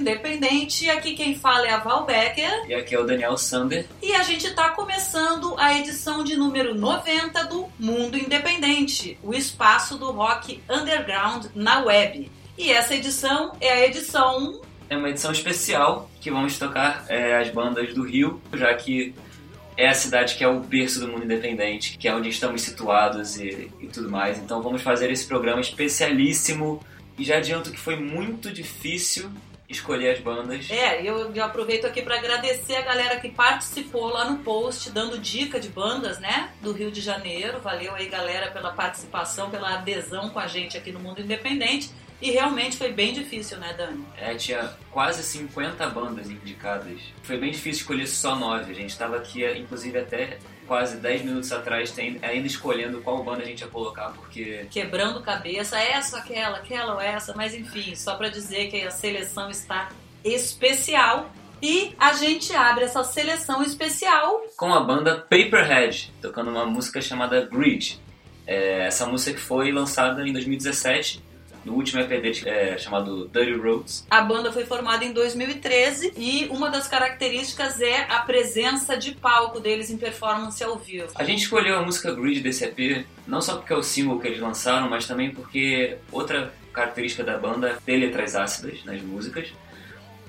Independente. Aqui quem fala é a Val Becker. E aqui é o Daniel Sander. E a gente está começando a edição de número 90 do Mundo Independente, o espaço do rock underground na web. E essa edição é a edição. É uma edição especial que vamos tocar é, as bandas do Rio, já que é a cidade que é o berço do mundo independente, que é onde estamos situados e, e tudo mais. Então vamos fazer esse programa especialíssimo. E já adianto que foi muito difícil escolher as bandas. É, eu já aproveito aqui para agradecer a galera que participou lá no post, dando dica de bandas, né, do Rio de Janeiro. Valeu aí, galera, pela participação, pela adesão com a gente aqui no Mundo Independente. E realmente foi bem difícil, né, Dani? É, tinha quase 50 bandas indicadas. Foi bem difícil escolher só nove. A gente estava aqui, inclusive, até quase 10 minutos atrás, tem, ainda escolhendo qual banda a gente ia colocar, porque. Quebrando cabeça, essa, aquela, aquela ou essa, mas enfim, só para dizer que a seleção está especial. E a gente abre essa seleção especial com a banda Paperhead, tocando uma música chamada Grid. É, essa música que foi lançada em 2017 no último EP dele, é, chamado Dirty Roads. A banda foi formada em 2013 e uma das características é a presença de palco deles em performance ao vivo. A gente escolheu a música Grid desse EP não só porque é o single que eles lançaram, mas também porque outra característica da banda é ter letras ácidas nas músicas.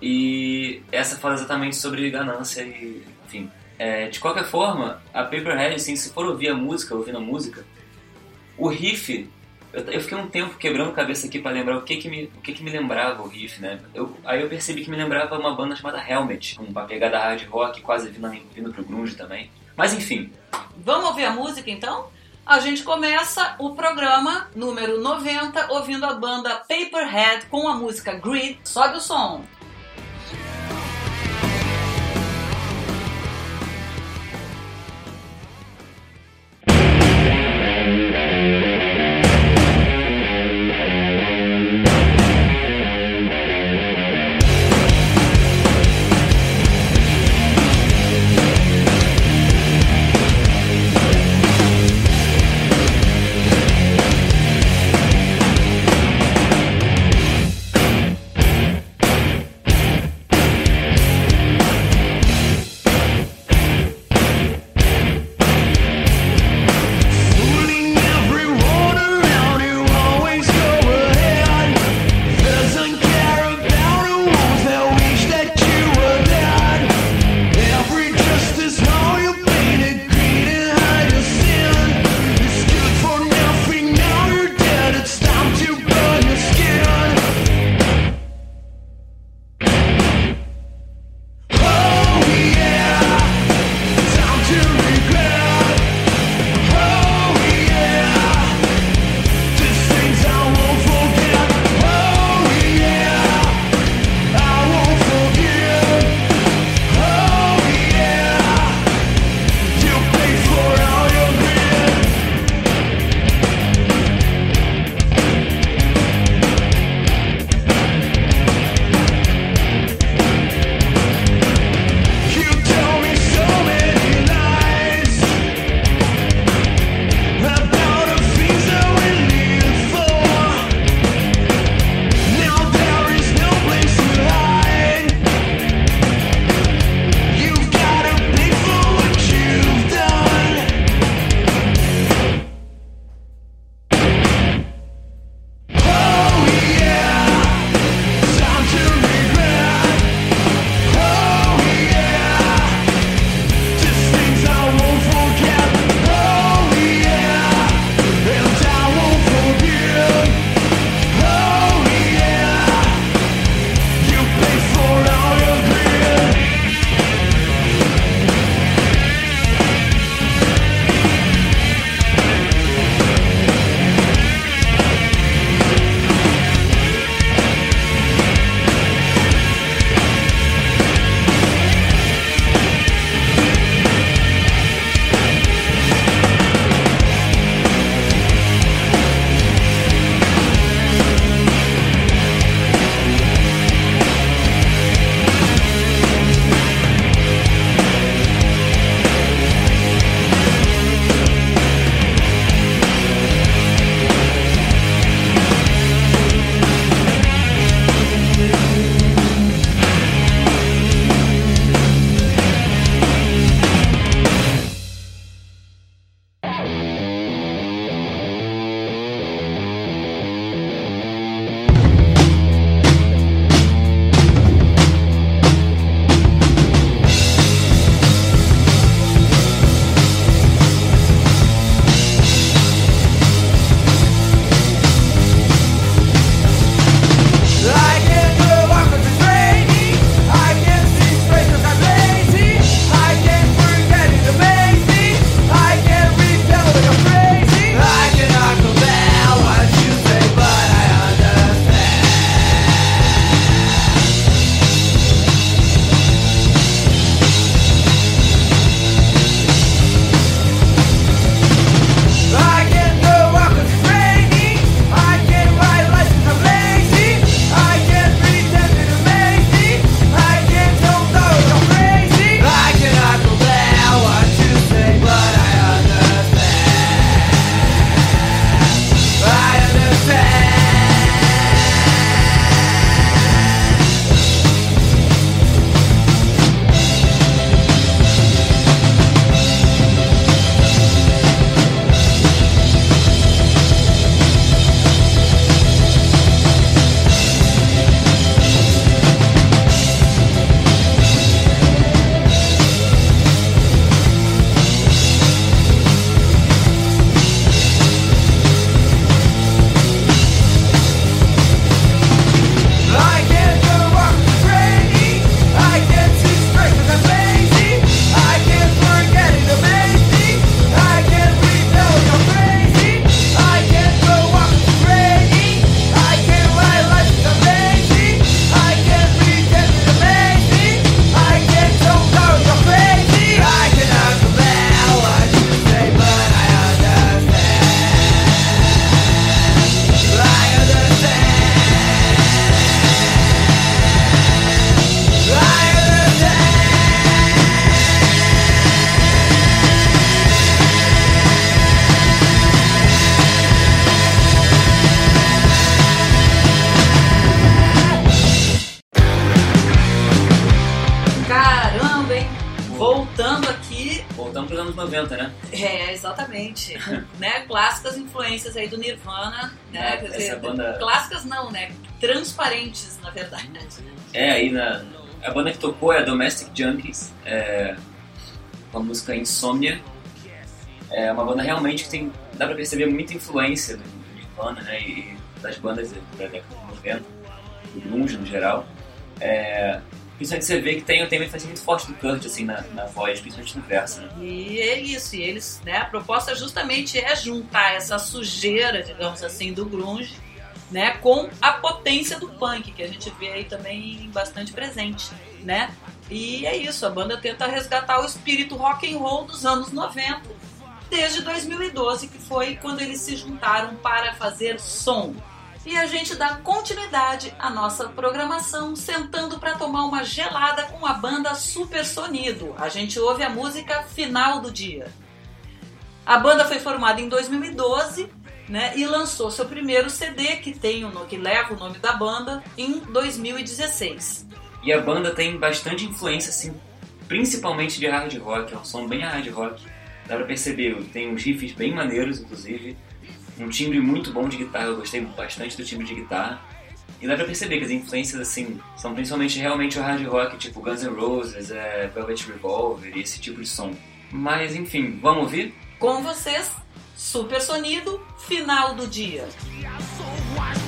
E essa fala exatamente sobre ganância e, enfim. É, de qualquer forma, a Paperhead, assim, se for ouvir a música, ouvindo a música, o riff eu, eu, fiquei um tempo quebrando cabeça aqui para lembrar o que que me, o que que me lembrava o riff, né? Eu, aí eu percebi que me lembrava uma banda chamada Helmet, com uma pegada hard rock, quase vindo, vindo pro grunge também. Mas enfim. Vamos ouvir a música então? A gente começa o programa número 90 ouvindo a banda Paperhead com a música Grid. Sobe o som. Influências aí do Nirvana, né? É, Quer dizer, banda- Clássicas não, né? Transparentes, na verdade. É, aí na. A banda que tocou é a Domestic Junkies, é, com a música Insomnia. É uma banda realmente que tem. dá pra perceber muita influência do do Nirvana, né? E das bandas da década de 90, do grunge no geral. É, principalmente você vê que tem, tem uma influência muito forte do Kurt, assim, na, na voz, principalmente no verso, né? E é isso, e eles, né, a proposta justamente é juntar essa sujeira, digamos assim, do grunge, né, com a potência do punk, que a gente vê aí também bastante presente, né? E é isso, a banda tenta resgatar o espírito rock and roll dos anos 90, desde 2012, que foi quando eles se juntaram para fazer som. E a gente dá continuidade à nossa programação, sentando para tomar uma gelada com a banda Super Sonido. A gente ouve a música Final do Dia. A banda foi formada em 2012 né, e lançou seu primeiro CD, que, tem o, que leva o nome da banda, em 2016. E a banda tem bastante influência, assim, principalmente de hard rock, é um som bem hard rock. Dá pra perceber, tem uns riffs bem maneiros, inclusive. Um timbre muito bom de guitarra, eu gostei bastante do timbre de guitarra. E dá pra perceber que as influências, assim, são principalmente realmente o hard rock, tipo Guns N' Roses, é, Velvet Revolver e esse tipo de som. Mas, enfim, vamos ouvir? Com vocês, Super Sonido, Final do Dia. As noites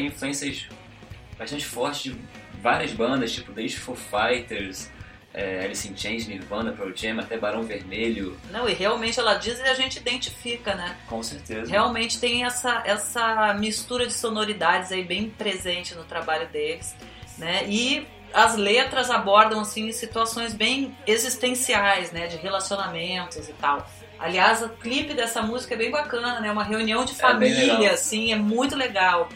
tem influências bastante fortes de várias bandas, tipo desde Foo Fighters, é, Alice in Chains, Nirvana, Pearl Jam, até Barão Vermelho, Não, e realmente ela diz e a gente identifica, né? com certeza. Realmente tem essa, essa mistura de sonoridades aí bem presente no trabalho deles, né? E as letras abordam assim situações bem existenciais, né, de relacionamentos e tal. Aliás, o clipe dessa música é bem bacana, né? Uma reunião de É família, legal. assim, é muito legal,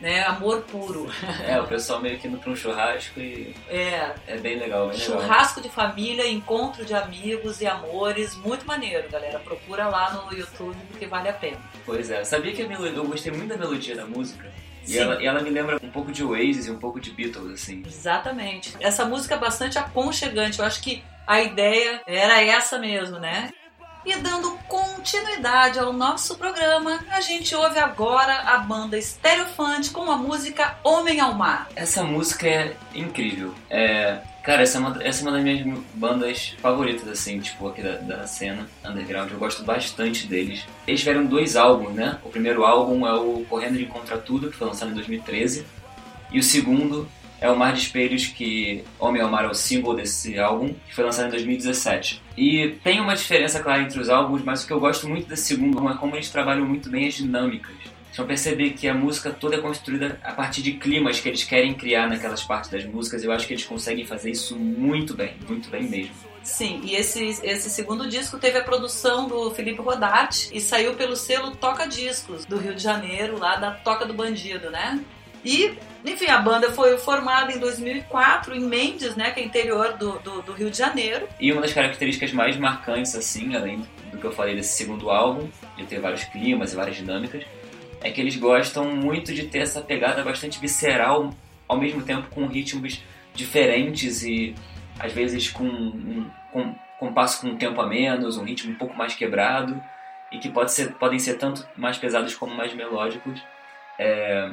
né? Amor puro. É, o pessoal meio que indo pra um churrasco e É, é bem legal, bem legal. churrasco de família, encontro de amigos e amores, muito maneiro, galera. Procura lá no YouTube porque vale a pena. Pois é, sabia que a melodia, eu gostei muito da melodia da música? E Sim. ela, e ela me lembra um pouco de Oasis e um pouco de Beatles, assim. Exatamente. Essa música é bastante aconchegante. Eu acho que a ideia era essa mesmo, né? E dando continuidade ao nosso programa, a gente ouve agora a banda Stereofante com a música Homem ao Mar. Essa música é incrível. É, cara, essa é, uma, essa é uma das minhas bandas favoritas, assim, tipo, aqui da, da cena underground. Eu gosto bastante deles. Eles tiveram dois álbuns, né? O primeiro álbum é o Correndo de Contra Tudo, que foi lançado em 2013. E o segundo é o Mar de Espelhos, que Homem ao Mar é o símbolo desse álbum, que foi lançado em 2017. E tem uma diferença clara entre os álbuns, mas o que eu gosto muito desse segundo álbum é como eles trabalham muito bem as dinâmicas. Vocês vão perceber que a música toda é construída a partir de climas que eles querem criar naquelas partes das músicas. Eu acho que eles conseguem fazer isso muito bem, muito bem mesmo. Sim, e esse, esse segundo disco teve a produção do Felipe Rodati e saiu pelo selo Toca Discos do Rio de Janeiro, lá da Toca do Bandido, né? E, enfim, a banda foi formada em 2004 em Mendes, né, que é interior do, do, do Rio de Janeiro. E uma das características mais marcantes, assim, além do que eu falei desse segundo álbum, de ter vários climas e várias dinâmicas, é que eles gostam muito de ter essa pegada bastante visceral, ao mesmo tempo com ritmos diferentes e às vezes com um com, compasso com um tempo a menos, um ritmo um pouco mais quebrado e que pode ser, podem ser tanto mais pesados como mais melódicos. É,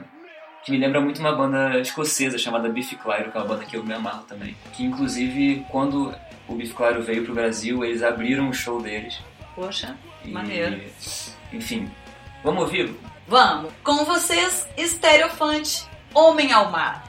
que me lembra muito uma banda escocesa chamada Biff Clyro, que é uma banda que eu me amarro também. Que inclusive quando o Biff Clyro veio pro Brasil, eles abriram o show deles. Poxa, E, maneiro. Enfim, vamos ouvir? Vamos, com vocês, Stereofante, Homem ao Mar.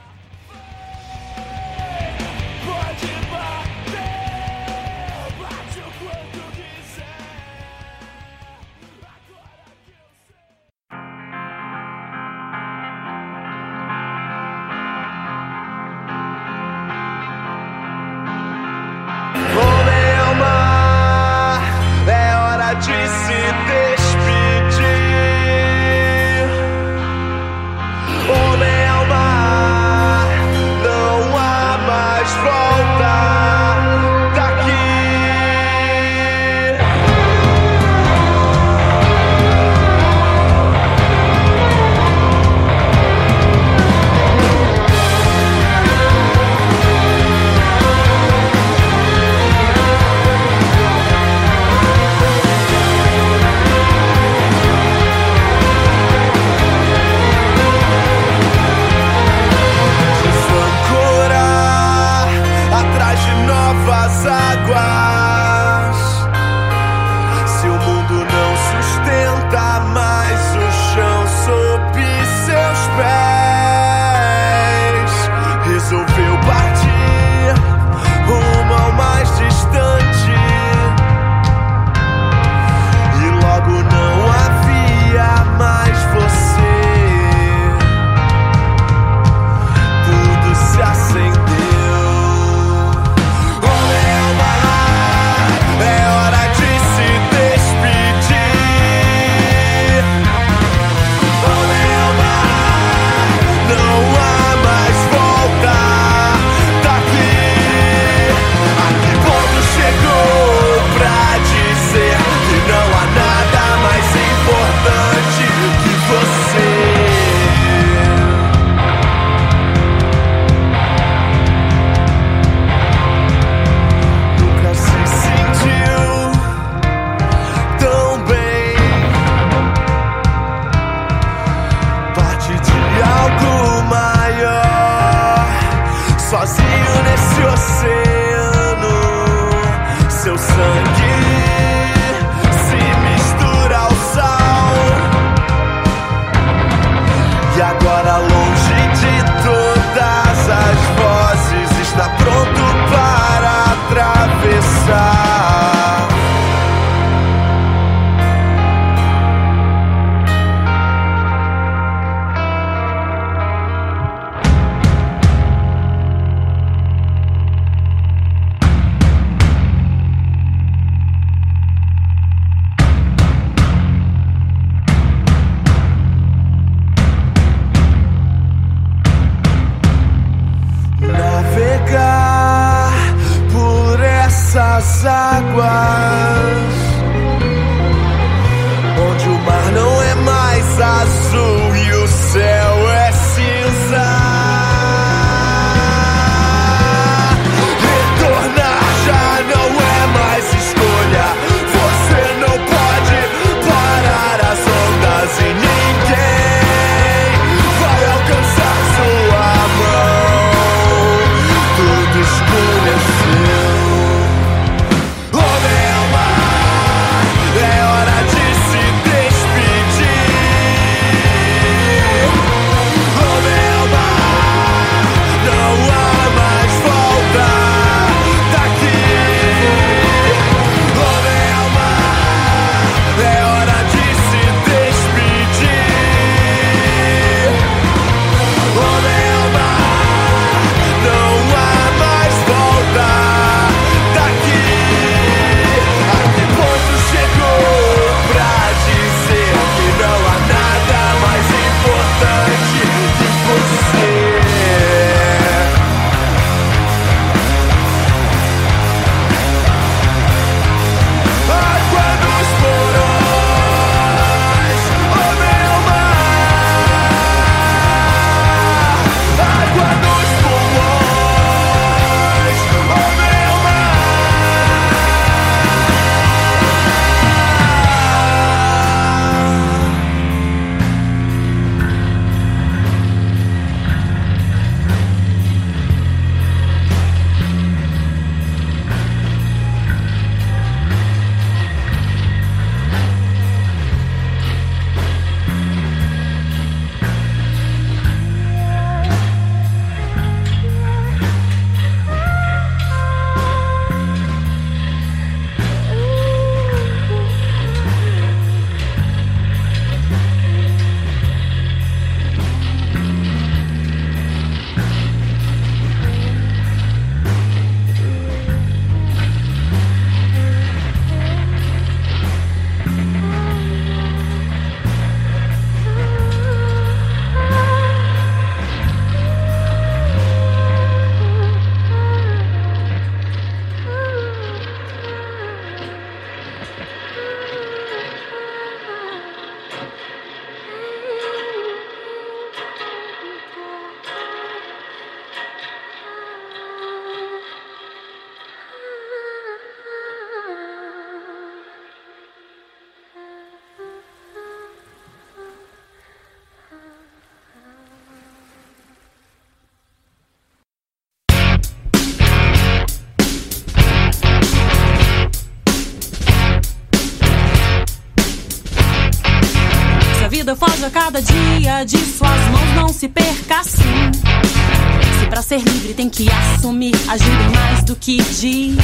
Ser livre tem que assumir, agir mais do que diz.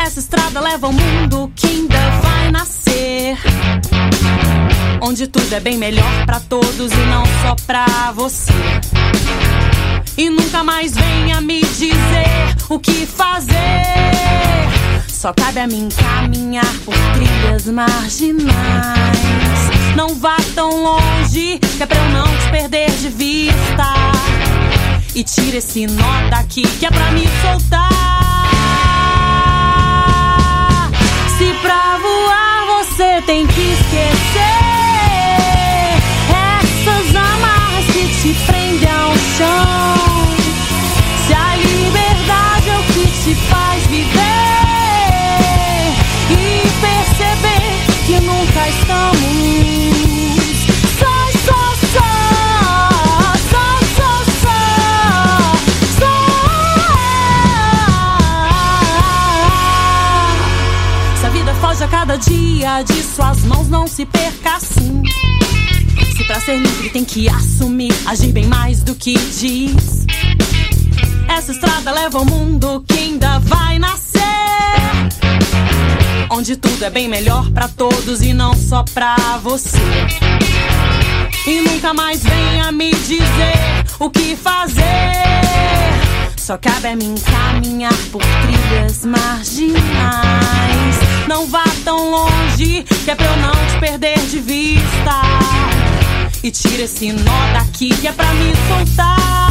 Essa estrada leva ao mundo que ainda vai nascer. Onde tudo é bem melhor pra todos e não só pra você. E nunca mais venha me dizer o que fazer. Só cabe a mim caminhar por trilhas marginais. Não vá tão longe, que é pra eu não te perder de vista. E tira esse nó daqui, que é pra me soltar. Se pra voar você tem que esquecer essas amarras que te prendem ao chão. Se a liberdade é o que te faz dia de suas mãos, não se perca assim. Se pra ser livre tem que assumir, agir bem mais do que diz. Essa estrada leva ao mundo que ainda vai nascer. Onde tudo é bem melhor pra todos e não só pra você. E nunca mais venha me dizer o que fazer. Só cabe a mim caminhar por trilhas marginais. Que é pra eu não te perder de vista. E tira esse nó daqui, que é pra me soltar.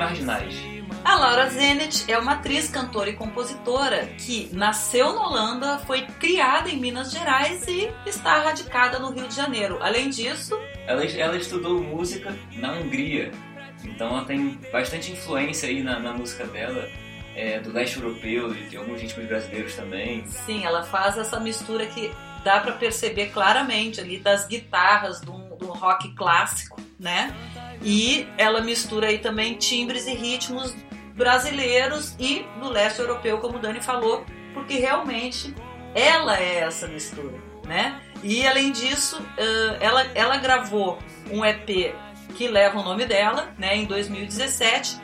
Marginais. A Laura Zenit é uma atriz, cantora e compositora que nasceu na Holanda, foi criada em Minas Gerais e está radicada no Rio de Janeiro. Além disso, ela, ela estudou música na Hungria, então ela tem bastante influência aí na, na música dela. É, do leste europeu e de alguns ritmos brasileiros também. Sim, ela faz essa mistura que dá para perceber claramente ali das guitarras do, do rock clássico, né? E ela mistura aí também timbres e ritmos brasileiros e do leste europeu, como o Dani falou, porque realmente ela é essa mistura, né? E além disso, ela, ela gravou um EP que leva o nome dela, né, em 2017,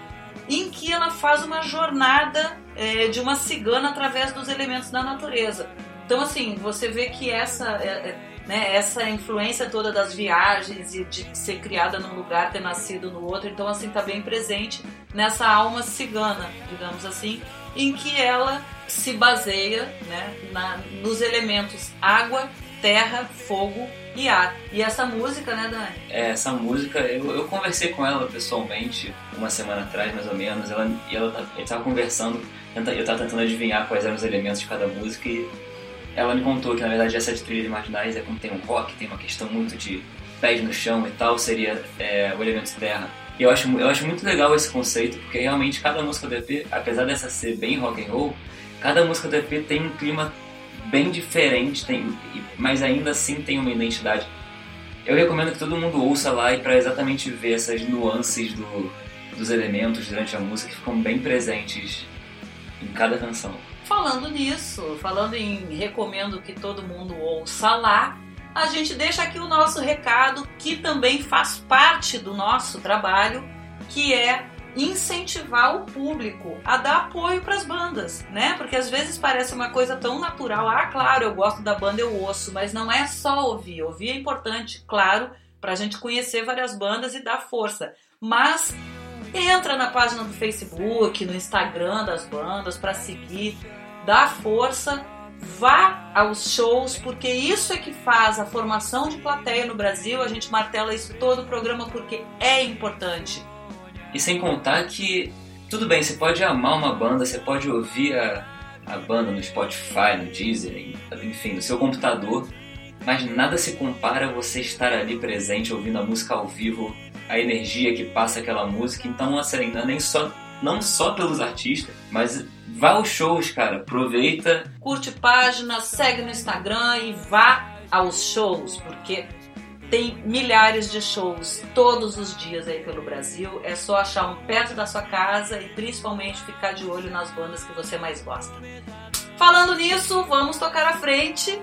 em que ela faz uma jornada é, de uma cigana através dos elementos da natureza. Então, assim, você vê que essa, é, é, né, essa influência toda das viagens e de ser criada num lugar, ter nascido no outro, então, assim, tá bem presente nessa alma cigana, digamos assim, em que ela se baseia né, na, nos elementos água, terra, fogo e ar. E essa música, né, Dani? É, essa música, eu, eu conversei com ela pessoalmente uma semana atrás, mais ou menos, ela, e ela, a gente tava conversando, eu tava tentando adivinhar quais eram os elementos de cada música e ela me contou que na verdade essa de trilhas marginais é como tem um rock, tem uma questão muito de pés no chão e tal, seria é, o elemento terra. E eu acho, eu acho muito legal esse conceito, porque realmente cada música do EP, apesar dessa ser bem rock and roll, cada música do EP tem um clima bem diferente, tem, mas ainda assim tem uma identidade. Eu recomendo que todo mundo ouça lá e para exatamente ver essas nuances do, dos elementos durante a música que ficam bem presentes em cada canção. Falando nisso, falando em recomendo que todo mundo ouça lá, a gente deixa aqui o nosso recado que também faz parte do nosso trabalho, que é incentivar o público a dar apoio para as bandas, né? Porque às vezes parece uma coisa tão natural. Ah, claro, eu gosto da banda, eu ouço, mas não é só ouvir. Ouvir é importante, claro, para a gente conhecer várias bandas e dar força. Mas entra na página do Facebook, no Instagram das bandas para seguir, dá força, vá aos shows, porque isso é que faz a formação de plateia no Brasil. A gente martela isso todo o programa porque é importante. E sem contar que tudo bem, você pode amar uma banda, você pode ouvir a, a banda no Spotify, no Deezer, enfim, no seu computador, mas nada se compara a você estar ali presente, ouvindo a música ao vivo, a energia que passa aquela música. Então, assim, não é nem só não só pelos artistas, mas vá aos shows, cara. Aproveita. Curte página, segue no Instagram e vá aos shows, porque tem milhares de shows todos os dias aí pelo Brasil. É só achar um perto da sua casa e principalmente ficar de olho nas bandas que você mais gosta. Falando nisso, vamos tocar à frente,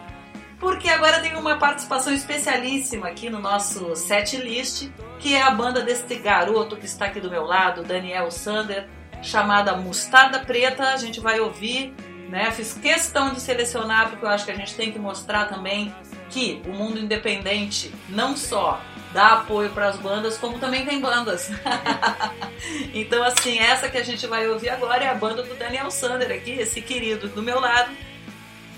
porque agora tem uma participação especialíssima aqui no nosso set list que é a banda deste garoto que está aqui do meu lado, Daniel Sander, chamada Mostarda Preta. A gente vai ouvir, né? Fiz questão de selecionar porque eu acho que a gente tem que mostrar também que o mundo independente não só dá apoio para as bandas, como também tem bandas. então, assim, essa que a gente vai ouvir agora é a banda do Daniel Sander aqui, esse querido do meu lado.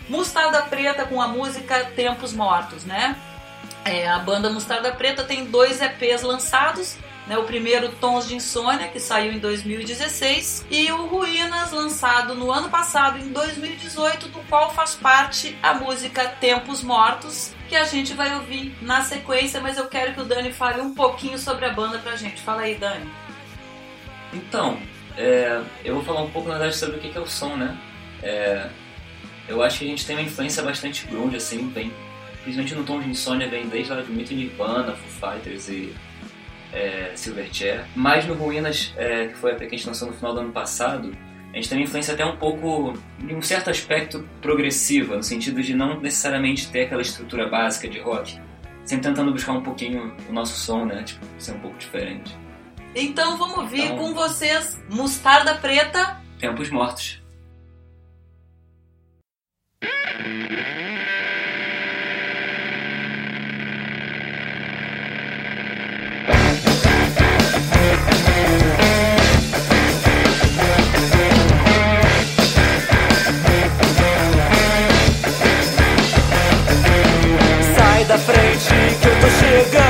Mostarda Preta com a música Tempos Mortos, né? É, a banda Mostarda Preta tem dois EPs lançados. Né, o primeiro, Tons de Insônia, que saiu em 2016, e o Ruínas, lançado no ano passado, em 2018, do qual faz parte a música Tempos Mortos, que a gente vai ouvir na sequência, mas eu quero que o Dani fale um pouquinho sobre a banda pra gente. Fala aí, Dani. Então, é, eu vou falar um pouco, na verdade, sobre o que é o som, né? É, eu acho que a gente tem uma influência bastante grunge, assim, bem principalmente no tom de insônia, vem desde lá de muito Nirvana, Foo Fighters e é, Silverchair. Mas no Ruínas, é, que foi a que a gente lançou no final do ano passado, A gente tem uma influência até um pouco, em um certo aspecto, progressiva, no sentido de não necessariamente ter aquela estrutura básica de rock. Sempre tentando buscar um pouquinho o nosso som, né? Tipo, ser um pouco diferente. Então vamos ouvir Então- com vocês Mostarda Preta. Tempos mortos. Sai da frente que eu tô chegando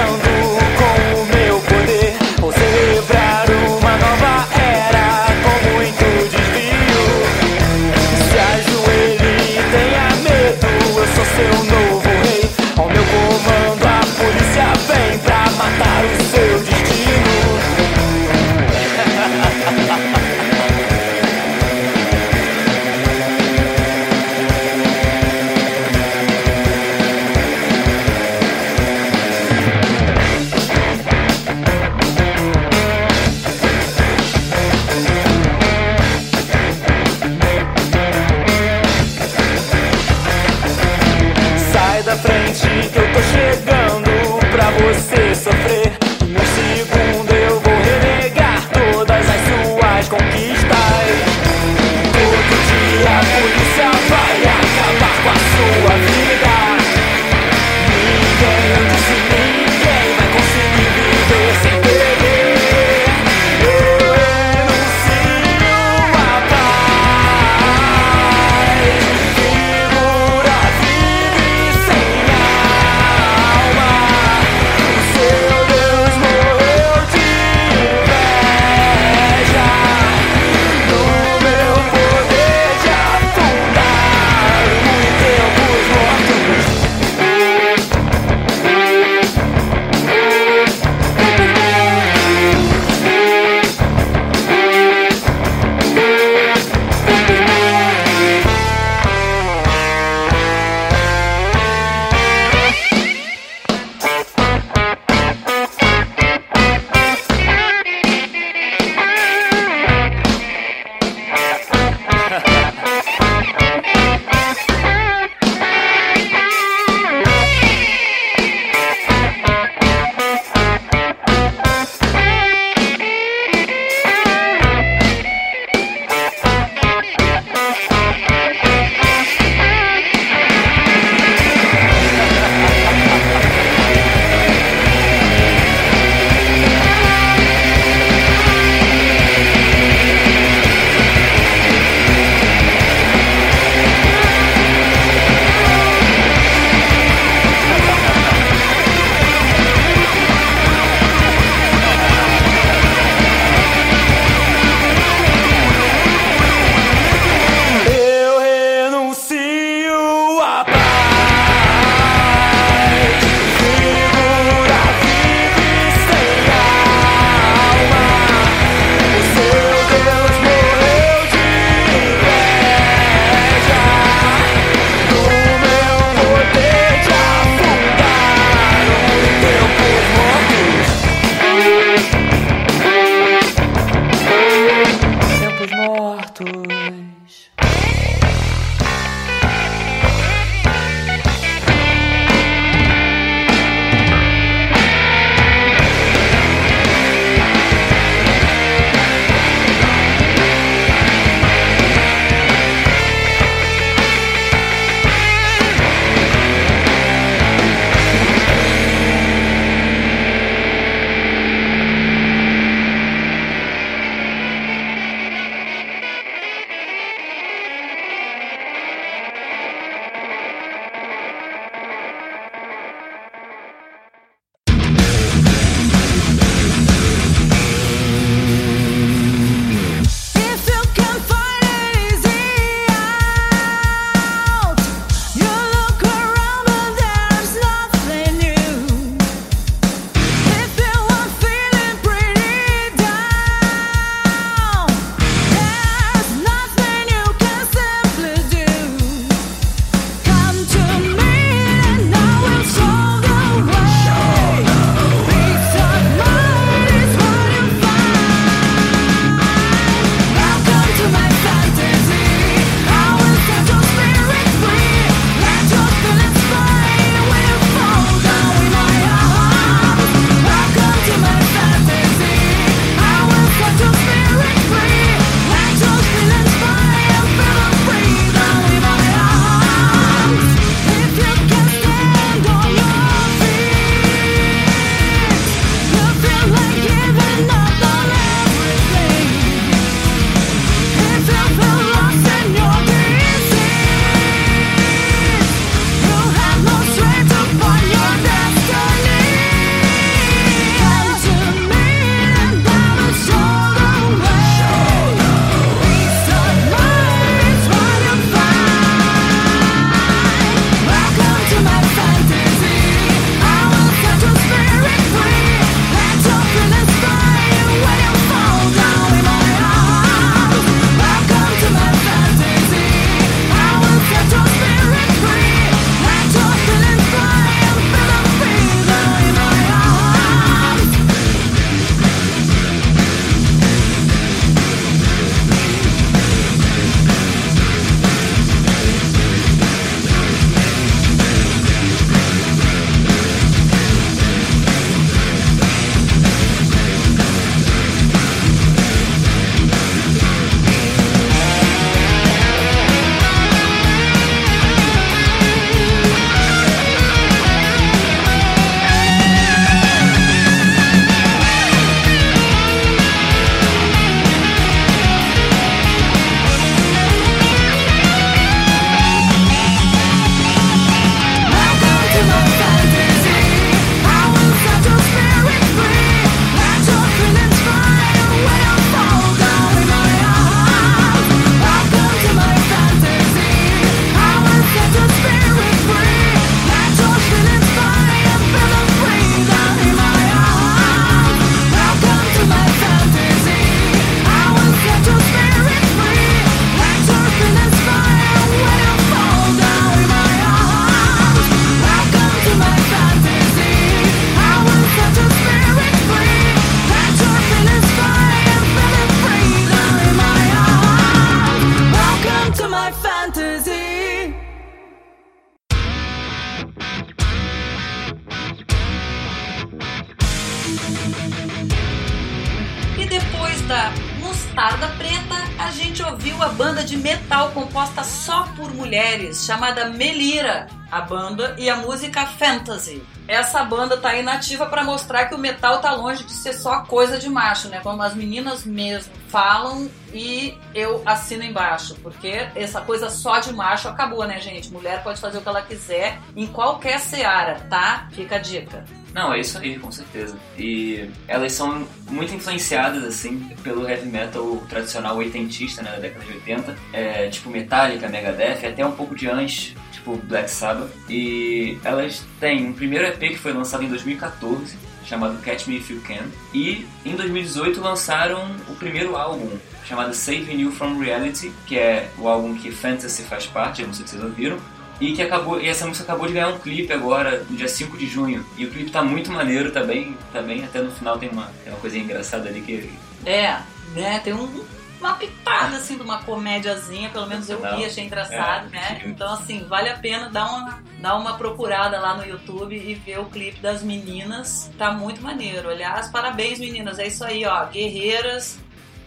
chamada Melira, a banda, e a música Fantasy. Essa banda tá inativa para mostrar que o metal tá longe de ser só coisa de macho, né? Como as meninas mesmo falam e eu assino embaixo, porque essa coisa só de macho acabou, né, gente? Mulher pode fazer o que ela quiser em qualquer seara, tá? Fica a dica. Não, é isso aí, com certeza. E elas são muito influenciadas, assim, pelo heavy metal tradicional oitentista, né, da década de 80. É, tipo Metallica, Megadeth, até um pouco de antes, tipo Black Sabbath. E elas têm um primeiro EP que foi lançado em 2014, chamado Catch Me If You Can. E em 2018 lançaram o primeiro álbum, chamado Saving You From Reality, que é o álbum que Fantasy faz parte, eu não sei se vocês ouviram. E que acabou, e essa música acabou de ganhar um clipe agora, no dia 5 de junho. E o clipe tá muito maneiro também, também até no final tem uma, tem uma coisinha engraçada ali que É, né? Tem um, uma pitada assim de uma comédiazinha, pelo menos eu vi, achei engraçado, é, né? Então, assim, vale a pena dar uma, dar uma procurada lá no YouTube e ver o clipe das meninas. Tá muito maneiro. Aliás, parabéns, meninas. É isso aí, ó. Guerreiras.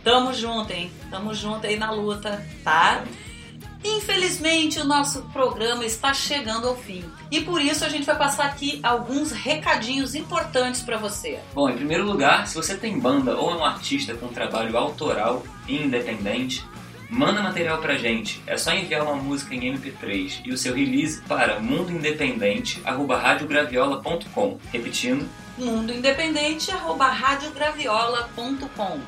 Tamo junto, hein? Tamo junto aí na luta, tá? Infelizmente, o nosso programa está chegando ao fim. E por isso a gente vai passar aqui alguns recadinhos importantes para você. Bom, em primeiro lugar, se você tem banda ou é um artista com trabalho autoral e independente, manda material pra gente. É só enviar uma música em MP3 e o seu release para mundoindependente@radiograviola.com. Repetindo, mundoindependente@radiograviola.com.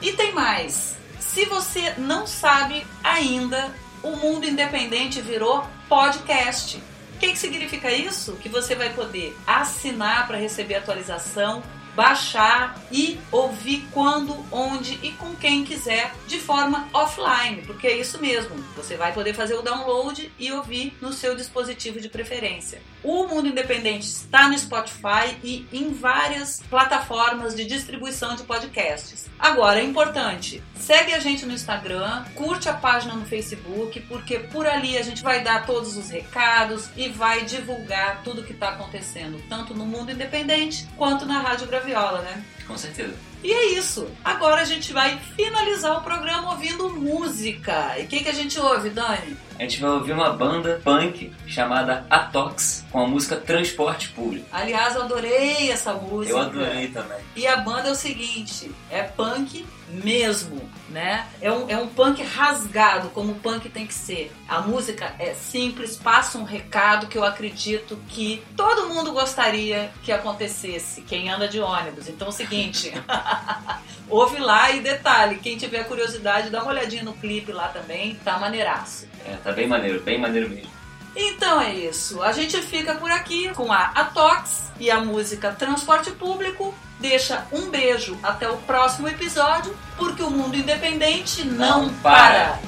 E tem mais. Se você não sabe ainda, o Mundo Independente virou podcast. O que, que significa isso? Que você vai poder assinar para receber atualização, baixar e ouvir quando, onde e com quem quiser de forma offline, porque é isso mesmo. Você vai poder fazer o download e ouvir no seu dispositivo de preferência. O Mundo Independente está no Spotify e em várias plataformas de distribuição de podcasts. Agora é importante, segue a gente no Instagram, curte a página no Facebook, porque por ali a gente vai dar todos os recados e vai divulgar tudo que está acontecendo, tanto no Mundo Independente quanto na Rádio Graviola, né? com certeza. E é isso. Agora a gente vai finalizar o programa ouvindo música. E o que, que a gente ouve, Dani? A gente vai ouvir uma banda punk chamada Atox com a música Transporte Público. Aliás, eu adorei essa música. Eu adorei também. E a banda é o seguinte, é punk mesmo, né? É um, é um punk rasgado, como o punk tem que ser. A música é simples, passa um recado que eu acredito que todo mundo gostaria que acontecesse, quem anda de ônibus. Então é o seguinte, ouve lá e detalhe, quem tiver curiosidade, dá uma olhadinha no clipe lá também, tá maneiraço. É, tá bem maneiro, bem maneiro mesmo. Então é isso. A gente fica por aqui com a Atox e a música Transporte Público. Deixa um beijo até o próximo episódio, porque o mundo independente não, Não para. para.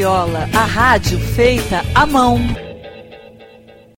Graviola, a rádio feita à mão.